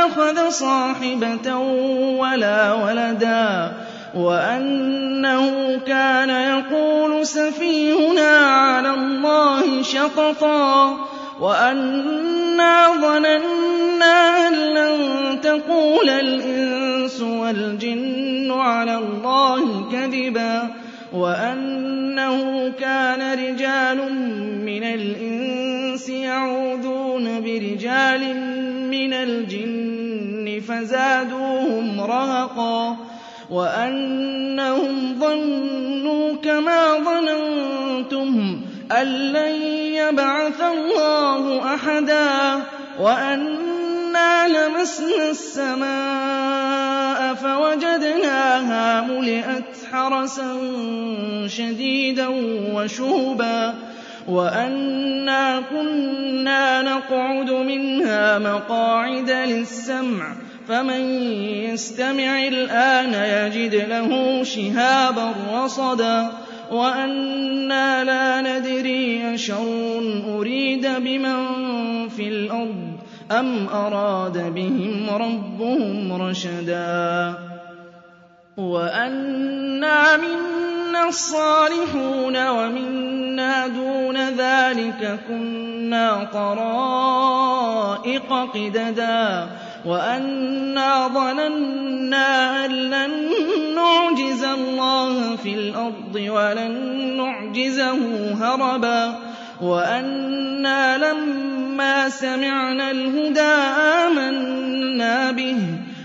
اتخذ صاحبة ولا ولدا وأنه كان يقول سفيهنا على الله شططا وأنا ظننا أن لن تقول الإنس والجن على الله كذبا وأنه كان رجال من الإنس يعوذون برجال من الجن فزادوهم رهقا وأنهم ظنوا كما ظننتم أن لن يبعث الله أحدا وأنا لمسنا السماء فوجدناها ملئت حرسا شديدا وشهبا وأنا كنا نقعد منها مقاعد للسمع فمن يستمع الآن يجد له شهابا رصدا وأنا لا ندري أشر أريد بمن في الأرض أم أراد بهم ربهم رشدا وأنا منا الصالحون ومنا دون ذلك كنا طرائق قددا وأنا ظننا أن لن نعجز الله في الأرض ولن نعجزه هربا وأنا لما سمعنا الهدى آمنا به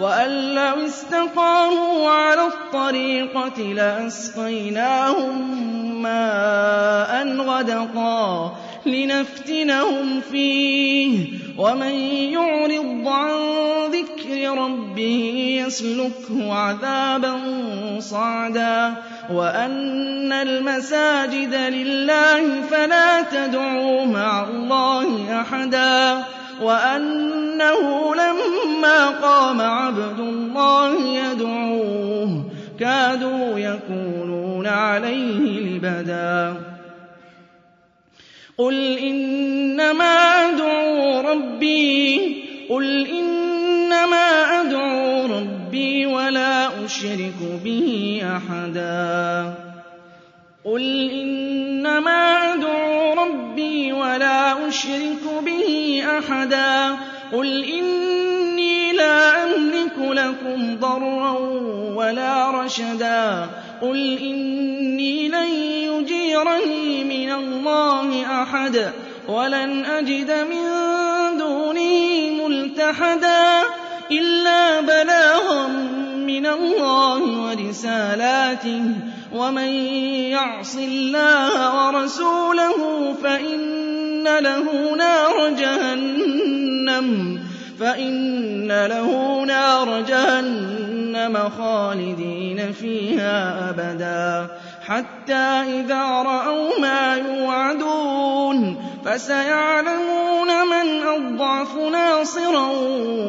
وأن لو استقاموا على الطريقة لأسقيناهم ماء غدقا لنفتنهم فيه. ومن يعرض عن ذكر ربه يسلكه عذابا صعدا. وأن المساجد لله فلا تدعوا مع الله أحدا. وأنه لما قام عبد الله يدعوه كادوا يكونون عليه لبدا. قل إنما أدعو ربي قل إنما أدعو ربي ولا أشرك به أحدا. قل إنما أشرك به أحدا. قل إني لا أملك لكم ضرا ولا رشدا. قل إني لن يجيرني من الله أحد ولن أجد من دونه ملتحدا. إلا بلاغا من الله ورسالاته. ومن يعص الله ورسوله فإن له نار جهنم فإن له نار جهنم خالدين فيها أبدا. حتى إذا رأوا ما يوعدون فسيعلمون من أضعف ناصرا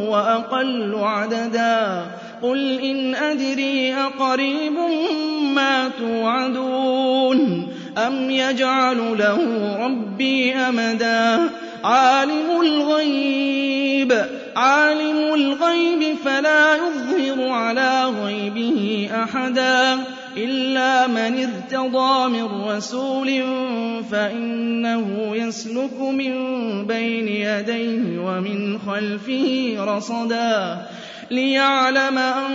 وأقل عددا. قل إن أدري أقريب ما توعدون. أم يجعل له ربي أمدا عالم الغيب عالم الغيب فلا يظهر على غيبه أحدا إلا من ارتضى من رسول فإنه يسلك من بين يديه ومن خلفه رصدا ليعلم أن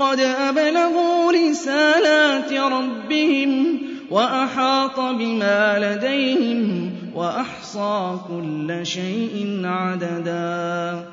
قد أبلغوا رسالات ربهم وأحاط بما لديهم وأحصى كل شيء عددا.